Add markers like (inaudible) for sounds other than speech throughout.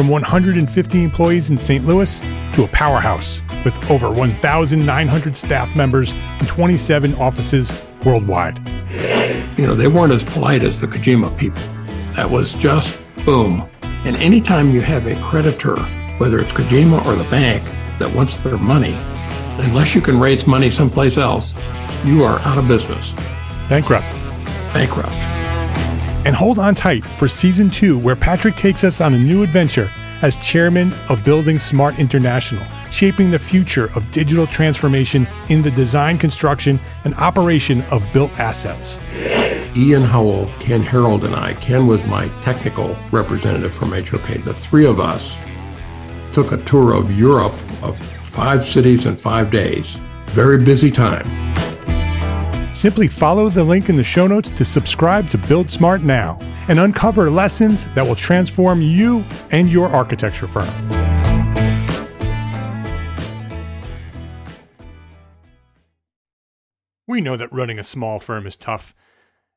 from 150 employees in St. Louis to a powerhouse with over 1,900 staff members and 27 offices worldwide. You know, they weren't as polite as the Kojima people. That was just boom. And anytime you have a creditor, whether it's Kojima or the bank, that wants their money, unless you can raise money someplace else, you are out of business. Bankrupt. Bankrupt. And hold on tight for season two, where Patrick takes us on a new adventure as chairman of Building Smart International, shaping the future of digital transformation in the design, construction, and operation of built assets. Ian Howell, Ken Harold, and I, Ken was my technical representative from HOK. The three of us took a tour of Europe of five cities in five days. Very busy time. Simply follow the link in the show notes to subscribe to Build Smart now and uncover lessons that will transform you and your architecture firm. We know that running a small firm is tough,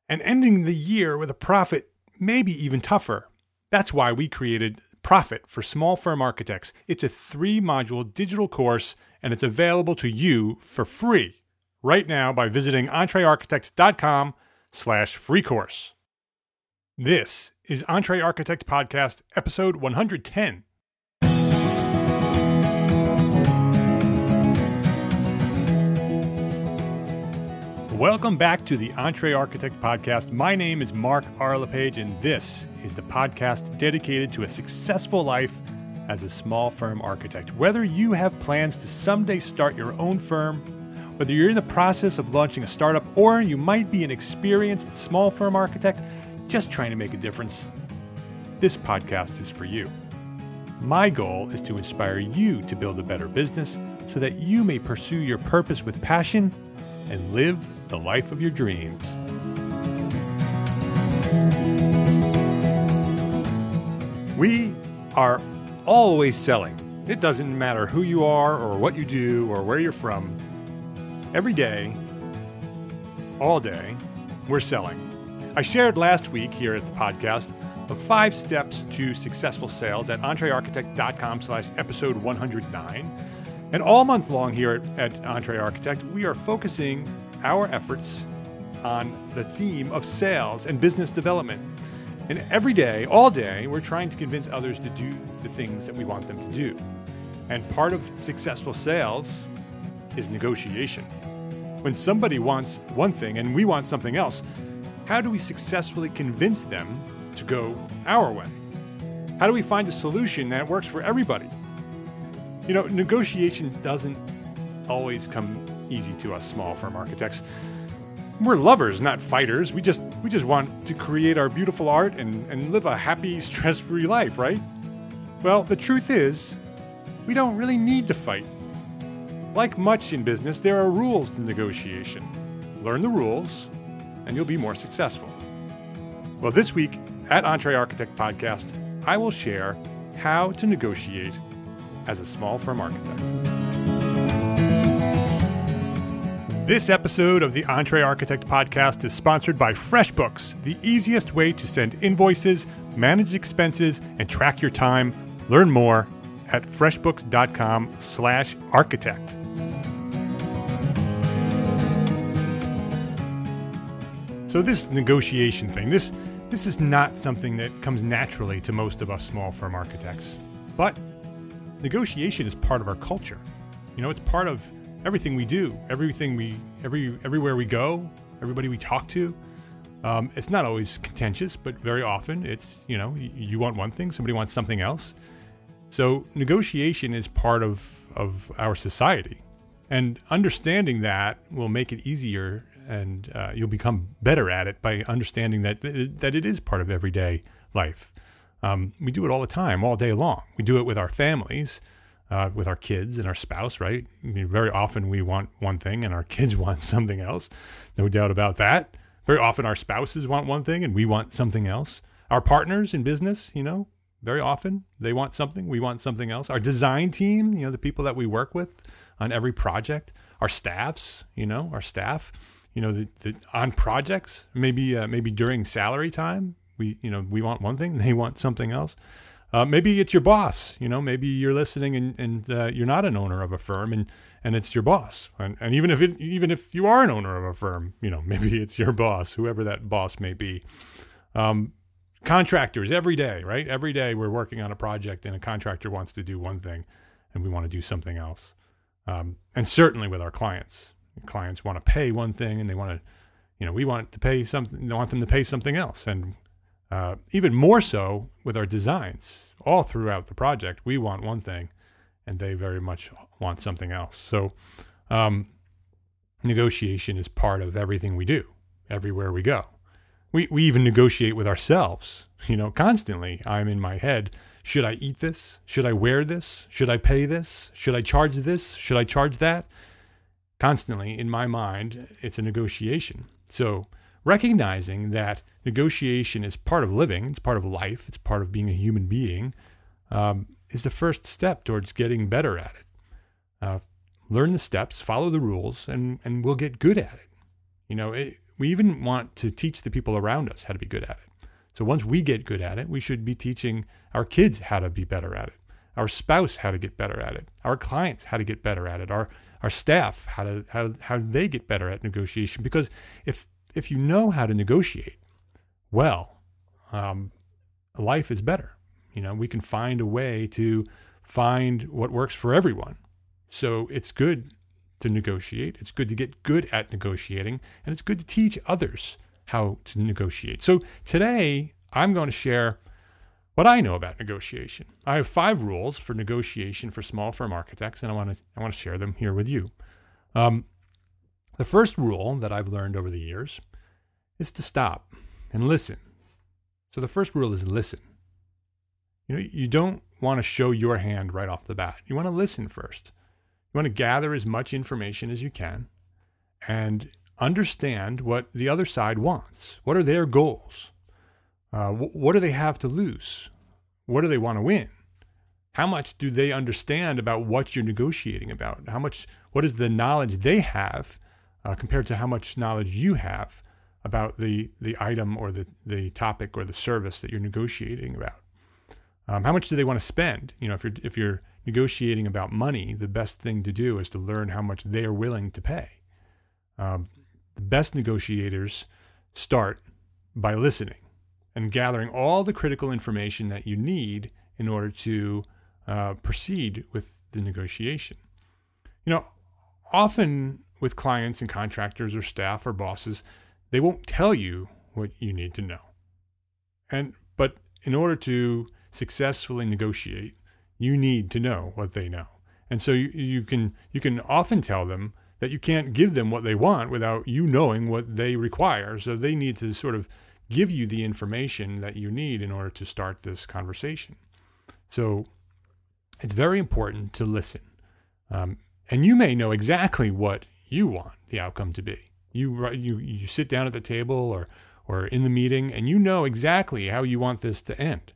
and ending the year with a profit may be even tougher. That's why we created Profit for Small Firm Architects. It's a three module digital course, and it's available to you for free right now by visiting entrearchitect.com slash free course. This is EntreArchitect Podcast, episode 110. Welcome back to the EntreArchitect Podcast. My name is Mark R. LePage, and this is the podcast dedicated to a successful life as a small firm architect. Whether you have plans to someday start your own firm, whether you're in the process of launching a startup, or you might be an experienced small firm architect, just trying to make a difference, this podcast is for you. My goal is to inspire you to build a better business so that you may pursue your purpose with passion and live the life of your dreams. We are always selling. It doesn't matter who you are or what you do or where you're from. Every day, all day, we're selling. I shared last week here at the podcast the five steps to successful sales at entrearchitect.com slash episode 109. And all month long here at, at EntreArchitect, we are focusing our efforts on the theme of sales and business development. And every day, all day, we're trying to convince others to do the things that we want them to do. And part of successful sales is negotiation. When somebody wants one thing and we want something else, how do we successfully convince them to go our way? How do we find a solution that works for everybody? You know, negotiation doesn't always come easy to us small firm architects. We're lovers, not fighters. We just we just want to create our beautiful art and, and live a happy, stress-free life, right? Well, the truth is, we don't really need to fight. Like much in business, there are rules to negotiation. Learn the rules, and you'll be more successful. Well, this week at EntreArchitect Podcast, I will share how to negotiate as a small firm architect. This episode of the EntreArchitect Podcast is sponsored by FreshBooks, the easiest way to send invoices, manage expenses, and track your time. Learn more at freshbooks.com/architect. So this negotiation thing, this this is not something that comes naturally to most of us small firm architects. But negotiation is part of our culture. You know, it's part of everything we do, everything we every everywhere we go, everybody we talk to. Um, it's not always contentious, but very often it's you know you, want one thing, somebody wants something else. So negotiation is part of of our society, and understanding that will make it easier, and uh, you'll become better at it by understanding that that it is part of everyday life. Um, we do it all the time, all day long. We do it with our families uh, with our kids and our spouse, right? I mean, very often we want one thing and our (laughs) kids want something else. No doubt about that. Very often our spouses want one thing and we want something else. Our partners in business, you know, very often they want something, we want something else. Our design team, you know, the people that we work with on every project, our staffs, you know, our staff, you know, the, the on projects, maybe uh, maybe during salary time, we you know we want one thing, (laughs) they want something else. Uh, maybe it's your boss. You know, maybe you're listening and, and uh, you're not an owner of a firm, and, and it's your boss. And, and even if it, even if you are an owner of a firm, you know, (laughs) maybe it's your boss, whoever that boss may be. Um, contractors every day, right? Every day we're working on a project, and a contractor wants to do one thing, and we want to do something else. Um, and certainly with our clients, clients want to pay one thing, and they want to, you know, we want to pay something. They want them to pay something else, and uh, even more so with our designs. All throughout the project, we want one thing, and they very much want something else. So, um, negotiation is part of everything we do, everywhere we go. We we even negotiate with ourselves. You know, constantly. I'm in my head. Should I eat this? Should I wear this? Should I pay this? Should I charge this? Should I charge that? Constantly in my mind, it's a negotiation. So recognizing that negotiation is part of living, it's part of life, it's part of being a human being, um, is the first step towards getting better at it. Uh, learn the steps, follow the rules, and and we'll get good at it. You know, it, we even want to teach the people around us how to be good at it. So once we get good at it, we should be teaching our kids how to be better at it, our spouse how to get better at it, our clients how to get better at it, our our staff how to how how do they get better at negotiation. Because if if you know how to negotiate well, um, life is better. You know, we can find a way to find what works for everyone. So it's good to negotiate. It's good to get good at negotiating, and it's good to teach others how to negotiate. So today, I'm going to share what I know about negotiation. I have five rules for negotiation for small firm architects, and I want to I want to share them here with you. Um, the first rule that I've learned over the years is to stop and listen. So the first rule is listen. You know, you don't want to show your hand right off the bat. You want to listen first. You want to gather as much information as you can and understand what the other side wants. What are their goals? Uh, wh- what do they have to lose? What do they want to win? How much do they understand about what you're negotiating about? How much? What is the knowledge they have uh, compared to how much knowledge you have about the the item or the the topic or the service that you're negotiating about. Um, how much do they want to spend? You know, if you're if you're negotiating about money, the best thing to do is to learn how much they are willing to pay. Um, the best negotiators start by listening and gathering all the critical information that you need in order to uh, proceed with the negotiation. You know, often with clients and contractors or staff or bosses, they won't tell you what you need to know. And but in order to successfully negotiate, you need to know what they know. And so you, you can you can often tell them that you can't give them what they want without you knowing what they require. So they need to sort of give you the information that you need in order to start this conversation. So it's very important to listen. Um, and you may know exactly what you want the outcome to be. You you you sit down at the table or or in the meeting and you know exactly how you want this to end.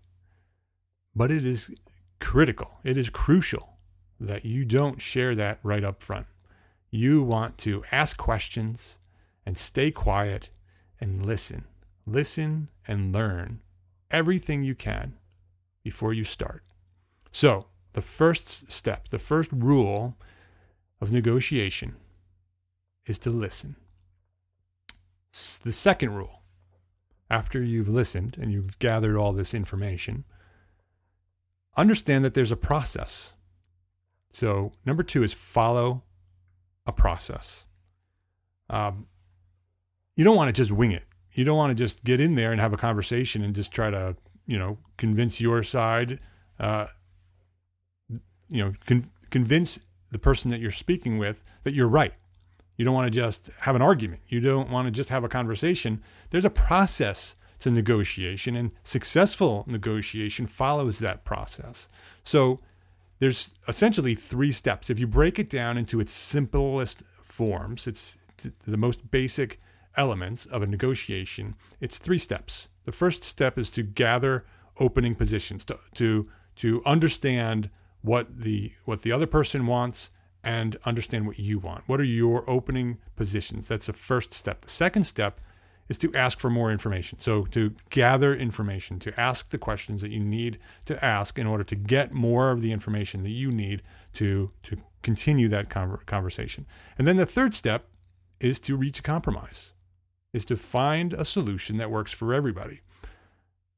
But it is critical. It is crucial that you don't share that right up front. You want to ask questions and stay quiet and listen. Listen and learn everything you can before you start. So, the first step, the first rule of negotiation is to listen. The second rule after you've listened and you've gathered all this information, understand that there's a process. So, number two is follow a process. Um, you don't want to just wing it. You don't want to just get in there and have a conversation and just try to, you know, convince your side, uh, you know, con- convince the person that you're speaking with that you're right. You don't want to just have an argument. You don't want to just have a conversation. There's a process to negotiation, and successful negotiation follows that process. So there's essentially three steps. If you break it down into its simplest forms, it's the most basic elements of a negotiation, it's three steps. The first step is to gather opening positions, to, to, to understand what the, what the other person wants and understand what you want. What are your opening positions? That's the first step. The second step is to ask for more information. So to gather information, to ask the questions that you need to ask in order to get more of the information that you need to to continue that conversation. And then the third step is to reach a compromise. Is to find a solution that works for everybody.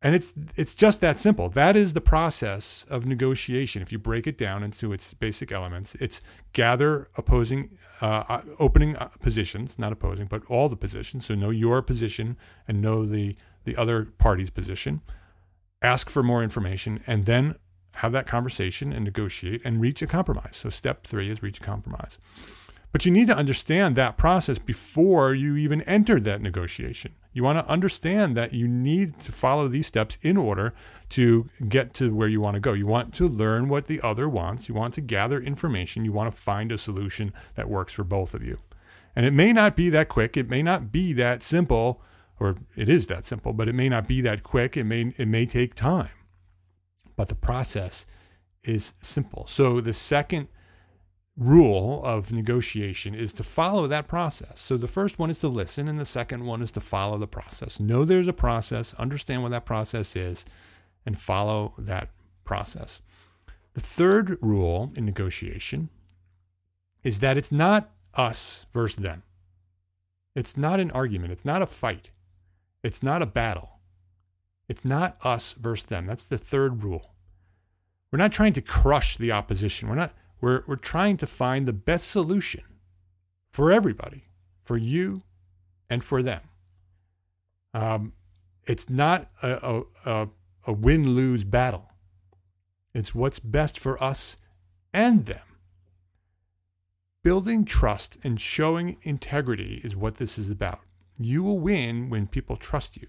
And it's it's just that simple. That is the process of negotiation. If you break it down into its basic elements, it's gather opposing, uh, uh, opening uh, positions, not opposing, but all the positions. So know your position and know the the other party's position. Ask for more information, and then have that conversation and negotiate and reach a compromise. So step three is reach a compromise. But you need to understand that process before you even enter that negotiation. You want to understand that you need to follow these steps in order to get to where you want to go. You want to learn what the other wants. You want to gather information. You want to find a solution that works for both of you. And it may not be that quick. It may not be that simple, or it is that simple, but it may not be that quick. It may, it may take time. But the process is simple. So the second rule of negotiation is to follow that process. So the first one is to listen, and the second one is to follow the process. Know there's a process, understand what that process is, and follow that process. The third rule in negotiation is that it's not us versus them. It's not an argument. It's not a fight. It's not a battle. It's not us versus them. That's the third rule. We're not trying to crush the opposition. We're not we're, we're trying to find the best solution for everybody, for you and for them. Um, it's not a, a, a win lose battle, it's what's best for us and them. Building trust and showing integrity is what this is about. You will win when people trust you.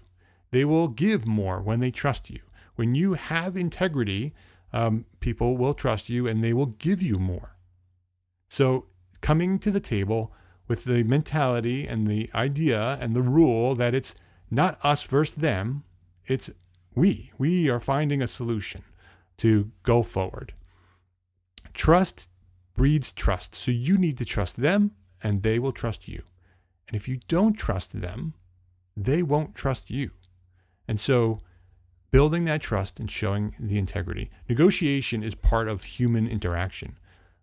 They will give more when they trust you. When you have integrity, um, people will trust you and they will give you more. So, coming to the table with the mentality and the idea and the rule that it's not us versus them, it's we. We are finding a solution to go forward. Trust breeds trust. So, you need to trust them and they will trust you. And if you don't trust them, they won't trust you. And so, building that trust and showing the integrity. Negotiation is part of human interaction.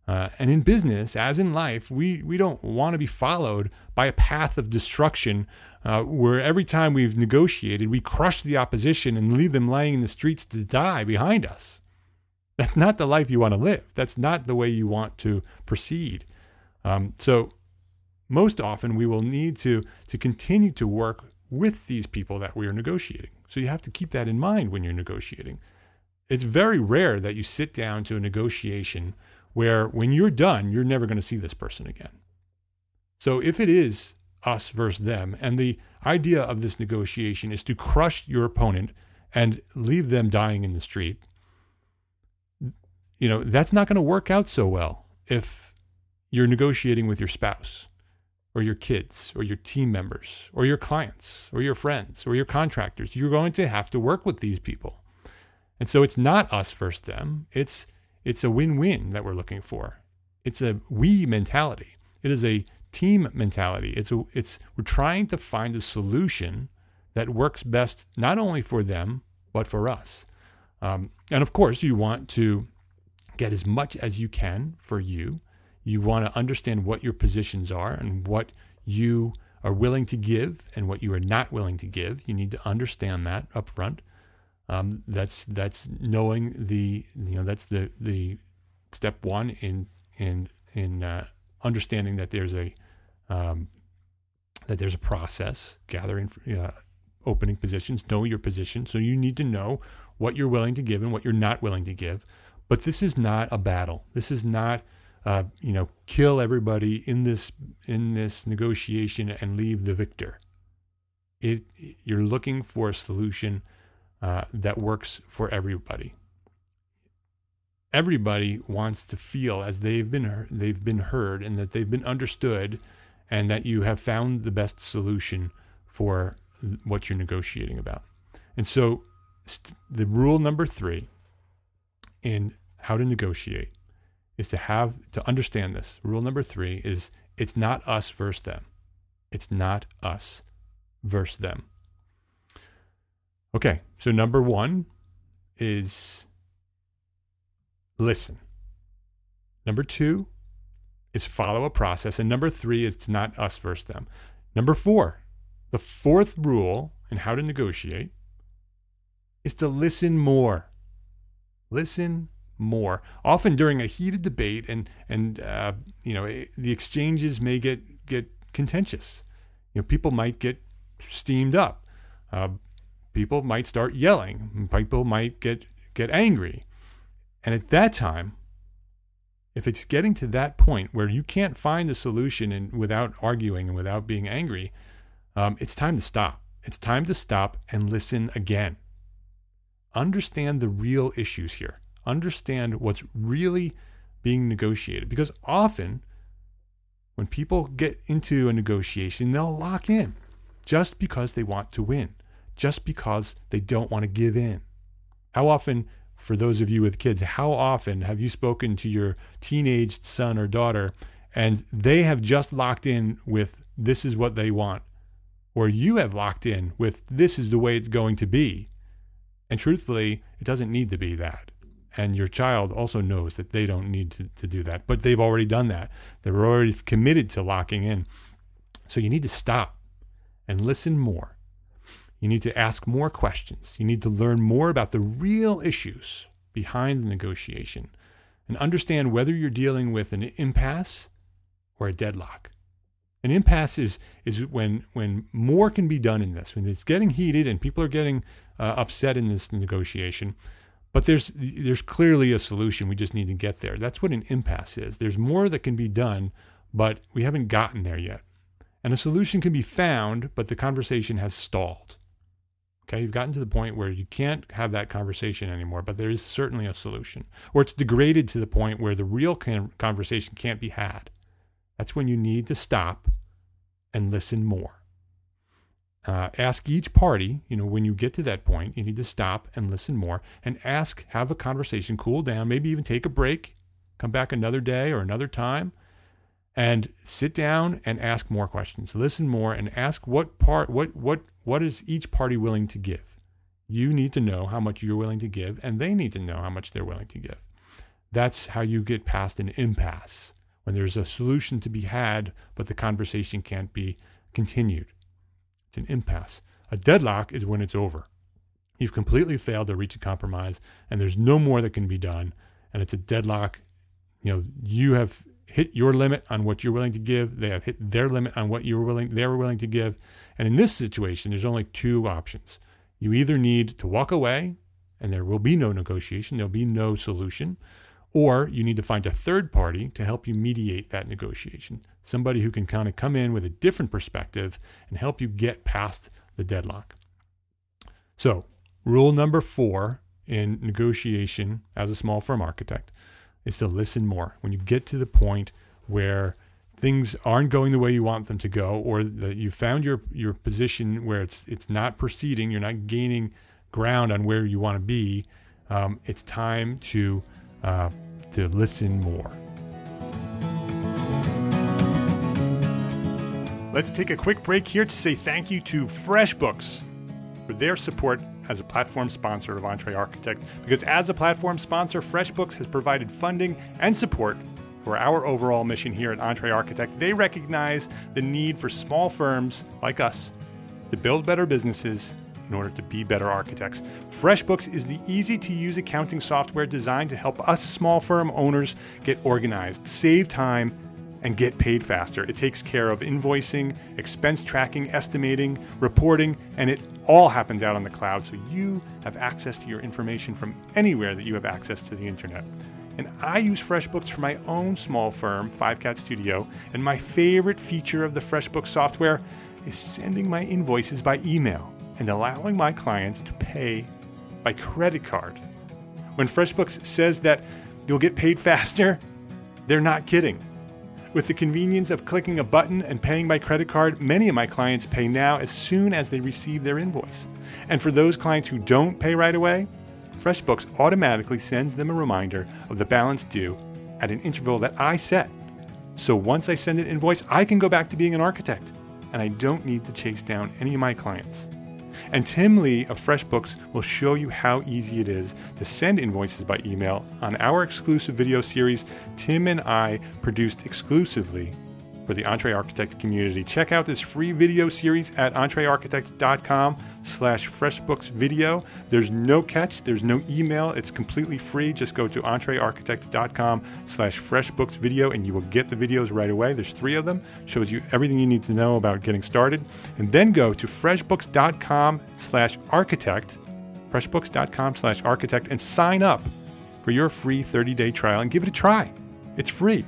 Uh, and in business, as in life, we, we don't want to be followed by a path of destruction uh, where every time we've negotiated, we crush the opposition and leave them lying in the streets to die behind us. That's not the life you want to live. That's not the way you want to proceed. Um, so, most often, we will need to, to continue to work with these people that we are negotiating. So you have to keep that in mind when you're negotiating. It's very rare that you sit down to a negotiation where when you're done, you're never going to see this person again. So if it is us versus them, and the idea of this negotiation is to crush your opponent and leave them dying in the street, you know, that's not going to work out so well if you're negotiating with your spouse or your kids or your team members or your clients or your friends or your contractors. You're going to have to work with these people. And so it's not us versus them. It's it's a win-win that we're looking for. It's a we mentality. It is a team mentality. It's a it's we're trying to find a solution that works best not only for them but for us. Um, and of course, you want to get as much as you can for you you want to understand what your positions are and what you are willing to give and what you are not willing to give. You need to understand that up front. Um, that's that's knowing the you know that's the the step one in in in uh, understanding that there's a um, that there's a process, gathering, uh, opening positions, know your position. So you need to know what you're willing to give and what you're not willing to give. But this is not a battle. This is not, uh, you know, kill everybody in this in this negotiation and leave the victor. It you're looking for a solution uh, that works for everybody. Everybody wants to feel as they've been they've been heard and that they've been understood, and that you have found the best solution for what you're negotiating about. And so, st- the rule number three in how to negotiate is to have to understand this. Rule number three is it's not us versus them. It's not us versus them. Okay, so number one is listen. Number two is follow a process. And number three is it's not us versus them. Number four, the fourth rule in how to negotiate is to listen more. Listen more. Often during a heated debate, and and uh, you know the exchanges may get get contentious. You know, people might get steamed up. Uh, people might start yelling. People might get get angry. And at that time, if it's getting to that point where you can't find the solution and without arguing and without being angry, um, it's time to stop. It's time to stop and listen again. Understand the real issues here. Understand what's really being negotiated. Because often, when people get into a negotiation, they'll lock in just because they want to win just because they don't want to give in. How often, for those of you with kids, how often have you spoken to your teenage son or daughter and they have just locked in with this is what they want, or you have locked in with this is the way it's going to be? And truthfully, it doesn't need to be that. And your child also knows that they don't need to, to do that, but they've already done that. They're already committed to locking in. So you need to stop and listen more you need to ask more questions. You need to learn more about the real issues behind the negotiation and understand whether you're dealing with an impasse or a deadlock. An impasse is, is when, when more can be done in this, when it's getting heated and people are getting uh, upset in this negotiation. But there's, there's clearly a solution. We just need to get there. That's what an impasse is. There's more that can be done, but we haven't gotten there yet. And a solution can be found, but the conversation has stalled. Okay, you've gotten to the point where you can't have that conversation anymore, but there is certainly a solution. Or it's degraded to the point where the real conversation can't be had. That's when you need to stop and listen more. Uh, ask each party, you know, when you get to that point, you need to stop and listen more and ask, have a conversation, cool down, maybe even take a break, come back another day or another time, and sit down and ask more questions. Listen more and ask what part what what what is each party willing to give? You need to know how much you're willing to give and they need to know how much they're willing to give. That's how you get past an impasse when there's a solution to be had but the conversation can't be continued. It's an impasse. A deadlock is when it's over. You've completely failed to reach a compromise and there's no more that can be done and it's a deadlock. You know, you have hit your limit on what you're willing to give. They have hit their limit on what you're willing they were willing to give. And in this situation, there's only two options. You either need to walk away and there will be no negotiation, there'll be no solution, or you need to find a third party to help you mediate that negotiation. Somebody who can kind of come in with a different perspective and help you get past the deadlock. So, rule number 4 in negotiation as a small firm architect is to listen more. When you get to the point where things aren't going the way you want them to go, or that you found your your position where it's it's not proceeding, you're not gaining ground on where you want to be. Um, it's time to uh, to listen more. Let's take a quick break here to say thank you to FreshBooks for their support as a platform sponsor of EntreArchitect because as a platform sponsor, FreshBooks has provided funding and support for our overall mission here at EntreArchitect. They recognize the need for small firms like us to build better businesses in order to be better architects. FreshBooks is the easy to use accounting software designed to help us small firm owners get organized, save time, and get paid faster. It takes care of invoicing, expense tracking, estimating, reporting, and it all happens out on the cloud so you have access to your information from anywhere that you have access to the internet. And I use FreshBooks for my own small firm, Five Cat Studio, and my favorite feature of the FreshBooks software is sending my invoices by email and allowing my clients to pay by credit card. When FreshBooks says that you'll get paid faster, they're not kidding. With the convenience of clicking a button and paying by credit card, many of my clients pay now as soon as they receive their invoice. And for those clients who don't pay right away, FreshBooks automatically sends them a reminder of the balance due at an interval that I set. So once I send an invoice, I can go back to being an architect, and I don't need to chase down any of my clients. And Tim Lee of FreshBooks will show you how easy it is to send invoices by email on our exclusive video series Tim and I produced exclusively for the EntreArchitect community. Check out this free video series at entrearchitect.com slash freshbooks video. There's no catch, there's no email, it's completely free. Just go to entrearchitect.com slash freshbooks video and you will get the videos right away. There's three of them, shows you everything you need to know about getting started. And then go to freshbooks.com slash architect, freshbooks.com slash architect, and sign up for your free 30 day trial and give it a try. It's free.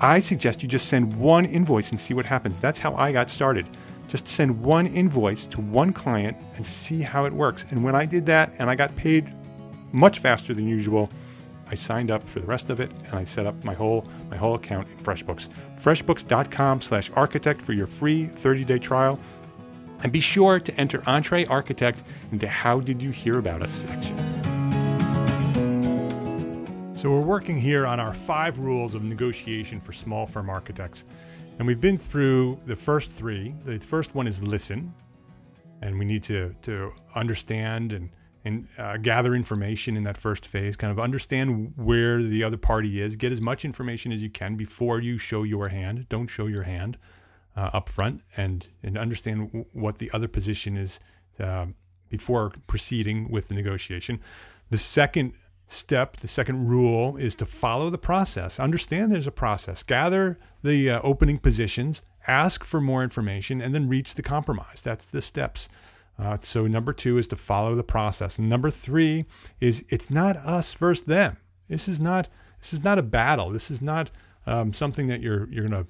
I suggest you just send one invoice and see what happens. That's how I got started. Just send one invoice to one client and see how it works. And when I did that and I got paid much faster than usual, I signed up for the rest of it and I set up my whole my whole account in FreshBooks. FreshBooks.com/architect for your free 30-day trial. And be sure to enter EntreArchitect into How Did You Hear About Us section. So, we're working here on our five rules of negotiation for small firm architects. And we've been through the first three. The first one is listen. And we need to, to understand and, and uh, gather information in that first phase, kind of understand where the other party is, get as much information as you can before you show your hand. Don't show your hand uh, up front and, and understand w- what the other position is uh, before proceeding with the negotiation. The second step, the second rule is to follow the process. Understand there's a process. Gather the uh, opening positions, ask for more information, and then reach the compromise. That's the steps. Uh, so number two is to follow the process. And number three is it's not us versus them. This is not this is not a battle. This is not um, something that you're you're to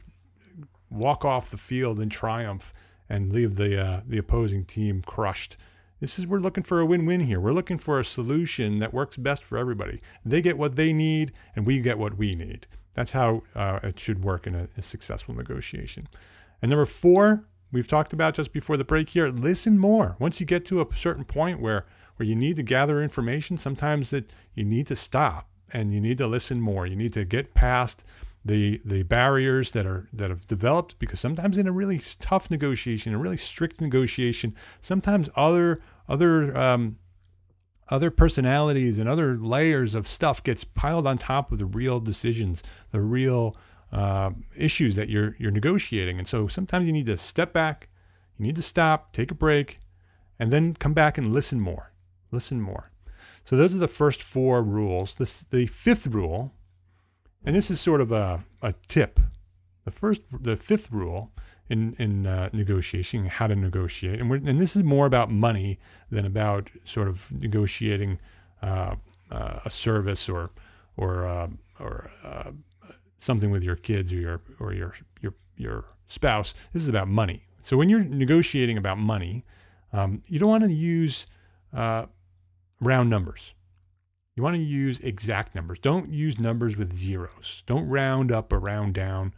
walk off the field in triumph and leave the uh, the opposing team crushed. This is we're looking for a win-win here. We're looking for a solution that works best for everybody. They get what they need, and we get what we need. That's how uh, it should work in a, a successful negotiation. And number four, we've talked about just before the break here. Listen more. Once you get to a certain point where where you need to gather information, sometimes that you need to stop and you need to listen more. You need to get past the the barriers that are that have developed because sometimes in a really tough negotiation, a really strict negotiation, sometimes other other um, other personalities and other layers of stuff gets piled on top of the real decisions, the real uh, issues that you're you're negotiating, and so sometimes you need to step back, you need to stop, take a break, and then come back and listen more, listen more. So those are the first four rules. This the fifth rule and this is sort of a, a tip. The first, the fifth rule in in uh, negotiation, how to negotiate, and and this is more about money than about sort of negotiating uh, uh, a service or or uh, or uh, something with your kids or your or your your your spouse. This is about money. So when you're negotiating about money, um, you don't want to use uh, round numbers. You want to use exact numbers. Don't use numbers with zeros. Don't round up or round down.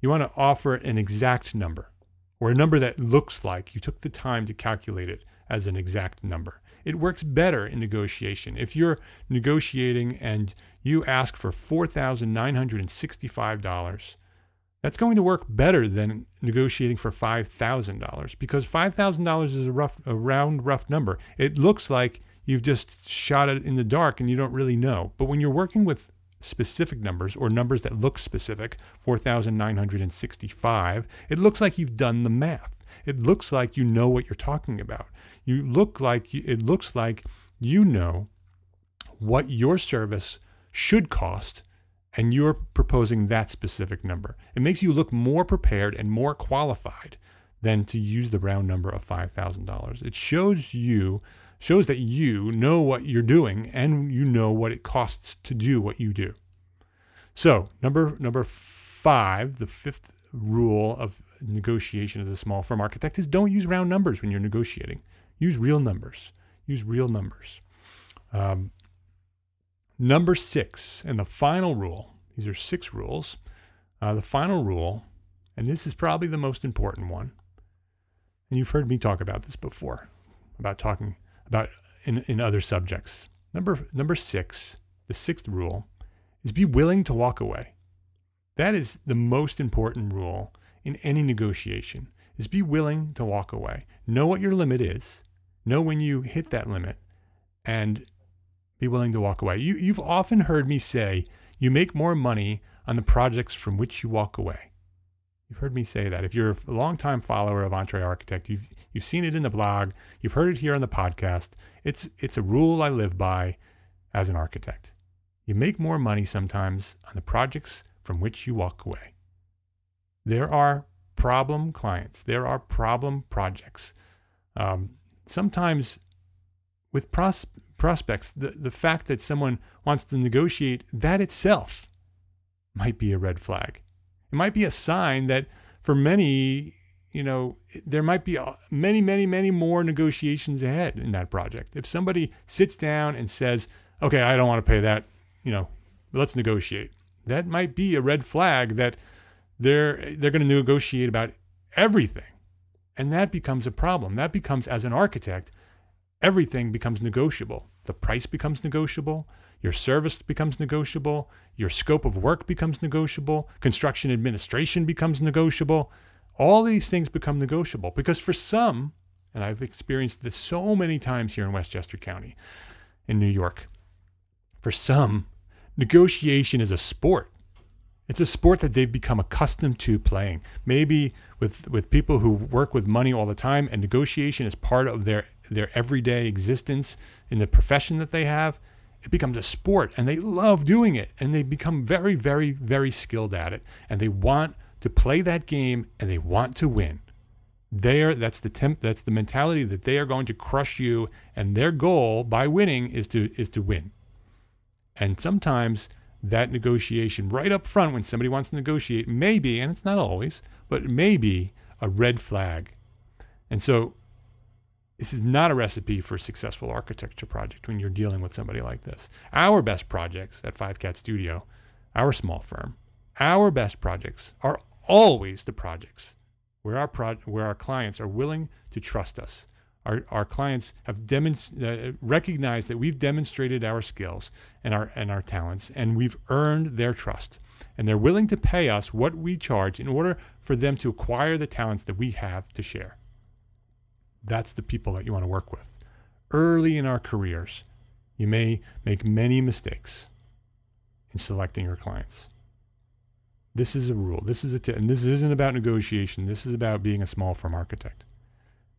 You want to offer an exact number or a number that looks like you took the time to calculate it as an exact number. It works better in negotiation. If you're negotiating and you ask for $4,965, that's going to work better than negotiating for $5,000 because $5,000 is a rough a round rough number. It looks like you've just shot it in the dark and you don't really know. But when you're working with specific numbers or numbers that look specific, 4,965, it looks like you've done the math. It looks like you know what you're talking about. You look like you, it looks like you know what your service should cost and you're proposing that specific number. It makes you look more prepared and more qualified than to use the round number of $5,000. It shows you shows that you know what you're doing and you know what it costs to do what you do. So, number number 5, the fifth rule of negotiation as a small firm architect is don't use round numbers when you're negotiating. Use real numbers. Use real numbers. Um, number six, and the final rule, these are six rules. Uh, the final rule, and this is probably the most important one, and you've heard me talk about this before, about talking about in, in other subjects. Number number six, the sixth rule, is be willing to walk away. That is the most important rule in any negotiation is be willing to walk away. Know what your limit is. Know when you hit that limit and be willing to walk away. You, you've often heard me say you make more money on the projects from which you walk away. You've heard me say that. If you're a longtime follower of EntreArchitect, you've you've seen it in the blog, you've heard it here on the podcast. It's it's a rule I live by as an architect. You make more money sometimes on the projects from which you walk away. There are problem clients. There are problem projects. Um, sometimes with pros- prospects, the, the fact that someone wants to negotiate, that itself might be a red flag. It might be a sign that for many, you know, there might be uh, many, many, many more negotiations ahead in that project. If somebody sits down and says, okay, I don't want to pay that, you know, let's negotiate, that might be a red flag that they're, they're going to negotiate about everything. And that becomes a problem. That becomes, as an architect, everything becomes negotiable. The price becomes negotiable. Your service becomes negotiable. Your scope of work becomes negotiable. Construction administration becomes negotiable. All these things become negotiable because for some, and I've experienced this so many times here in Westchester County, in New York, for some, negotiation is a sport. It's a sport that they've become accustomed to playing. Maybe with, with people who work with money all the time and negotiation is part of their, their everyday existence in the profession that they have, it becomes a sport and they love doing it and they become very, very, very skilled at it. And they want to play that game and they want to win. There, that's the temp, that's the mentality that they are going to crush you, and their goal by winning is to is to win. And sometimes that negotiation right up front when somebody wants to negotiate maybe, and it's not always, but maybe a red flag. And so this is not a recipe for a successful architecture project when you're dealing with somebody like this. Our best projects at Five Cat Studio, our small firm, our best projects are always the projects where our pro- where our clients are willing to trust us our, our clients have demonst- uh, recognized that we've demonstrated our skills and our, and our talents, and we've earned their trust. And they're willing to pay us what we charge in order for them to acquire the talents that we have to share. That's the people that you want to work with. Early in our careers, you may make many mistakes in selecting your clients. This is a rule. This is a t- and this isn't about negotiation. This is about being a small firm architect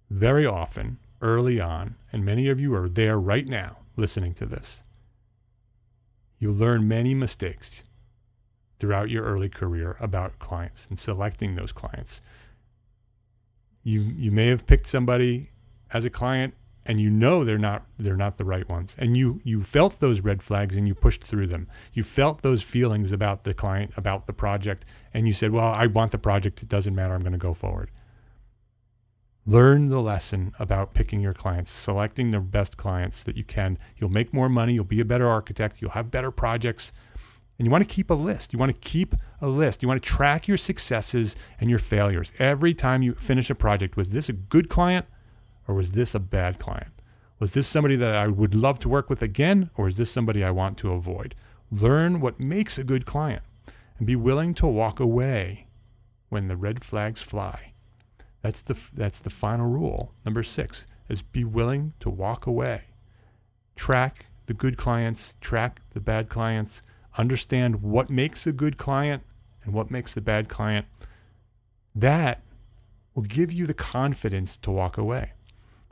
very often early on, and many of you are there right now listening to this, you learn many mistakes throughout your early career about clients and selecting those clients. You you may have picked somebody as a client and you know they're not they're not the right ones. And you you felt those red flags and you pushed through them. You felt those feelings about the client about the project and you said well i want the project. It doesn't matter. I'm going to go forward. Learn the lesson about picking your clients, selecting the best clients that you can. You'll make more money, you'll be a better architect, you'll have better projects. And you want to keep a list. You want to keep a list. You want to track your successes and your failures. Every time you finish a project, was this a good client or was this a bad client? Was this somebody that I would love to work with again or is this somebody I want to avoid? Learn what makes a good client and be willing to walk away when the red flags fly. That's the that's the final rule. Number 6 is be willing to walk away. Track the good clients, track the bad clients, understand what makes a good client and what makes a bad client. That will give you the confidence to walk away.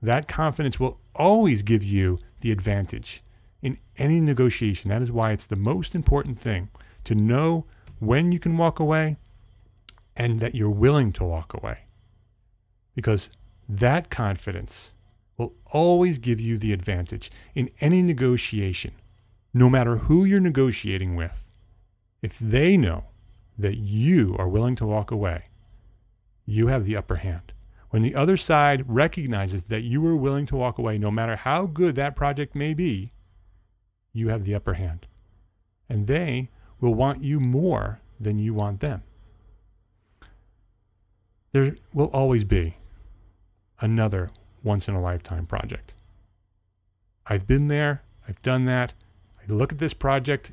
That confidence will always give you the advantage in any negotiation. That is why it's the most important thing to know when you can walk away and that you're willing to walk away. Because that confidence will always give you the advantage in any negotiation, no matter who you're negotiating with. If they know that you are willing to walk away, you have the upper hand. When the other side recognizes that you are willing to walk away, no matter how good that project may be, you have the upper hand. And they will want you more than you want them. There will always be another once in a lifetime project. I've been there, I've done that. I look at this project,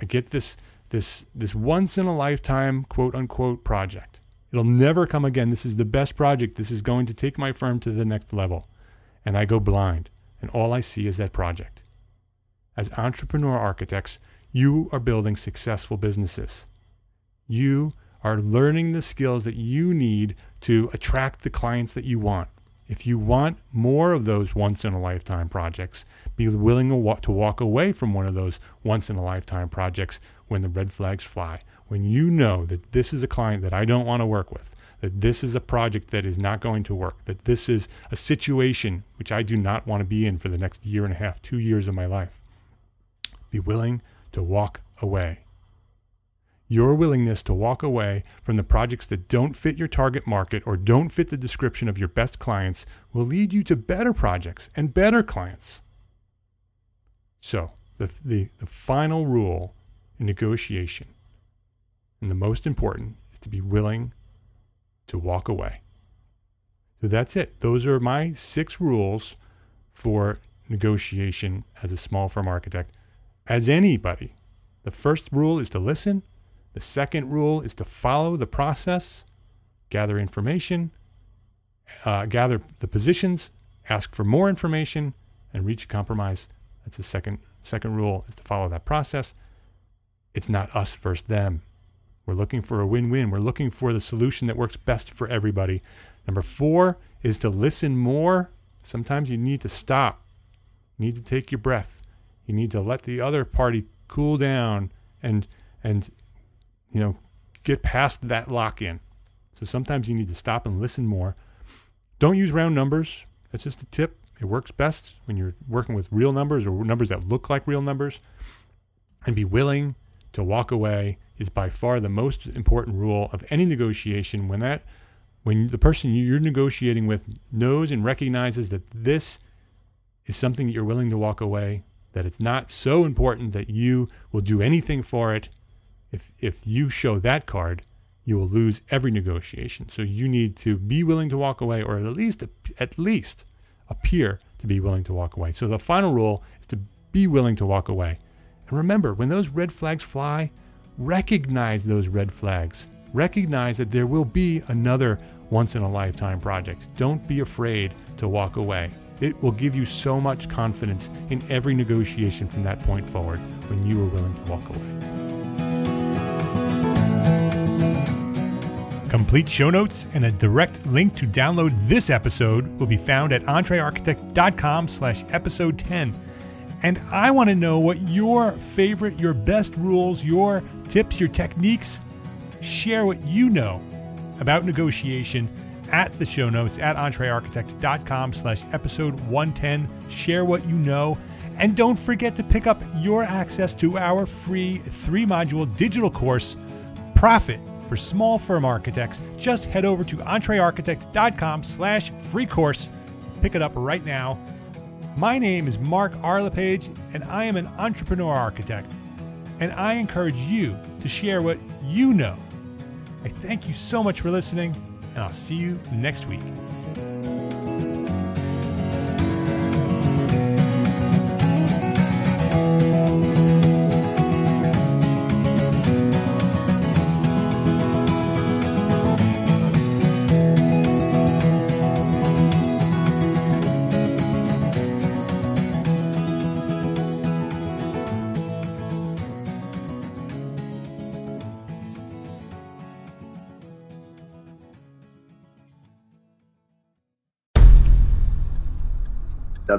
I get this this this once in a lifetime quote unquote project. It'll never come again. This is the best project. This is going to take my firm to the next level. And I go blind, and all I see is that project. As entrepreneur architects, you are building successful businesses. You are learning the skills that you need to attract the clients that you want. If you want more of those once in a lifetime projects, be willing to walk away from one of those once in a lifetime projects when the red flags fly. When you know that this is a client that I don't want to work with, that this is a project that is not going to work, that this is a situation which I do not want to be in for the next year and a half, two years of my life, be willing to walk away. Your willingness to walk away from the projects that don't fit your target market or don't fit the description of your best clients will lead you to better projects and better clients. So, the, the, the final rule in negotiation, and the most important, is to be willing to walk away. So that's it. Those are my six rules for negotiation as a small firm architect. As anybody, the first rule is to listen. The second rule is to follow the process, gather information, uh, gather the positions, ask for more information, and reach a compromise. That's the second second rule is to follow that process. It's not us versus them. We're looking for a win-win. We're looking for the solution that works best for everybody. Number four is to listen more. Sometimes you need to stop. You need to take your breath. You need to let the other party cool down and and you know get past that lock in. So sometimes you need to stop and listen more. Don't use round numbers. That's just a tip. It works best when you're working with real numbers or numbers that look like real numbers. And be willing to walk away is by far the most important rule of any negotiation when that when the person you're negotiating with knows and recognizes that this is something that you're willing to walk away that it's not so important that you will do anything for it. If, if you show that card, you will lose every negotiation. So you need to be willing to walk away, or at least at least appear to be willing to walk away. So the final rule is to be willing to walk away. And remember, when those red flags fly, recognize those red flags. Recognize that there will be another once in a lifetime project. Don't be afraid to walk away. It will give you so much confidence in every negotiation from that point forward when you are willing to walk away. Complete show notes and a direct link to download this episode will be found at entrearchitect.com slash episode 10. And I want to know what your favorite, your best rules, your tips, your techniques, share what you know about negotiation at the show notes at entrearchitect.com slash episode 110. Share what you know. And don't forget to pick up your access to our free three module digital course, Profit for Small Firm Architects. Just head over to entrearchitect.com slash free course. Pick it up right now. My name is Mark R. LePage, and I am an entrepreneur architect. And I encourage you to share what you know. I thank you so much for listening and I'll see you next week.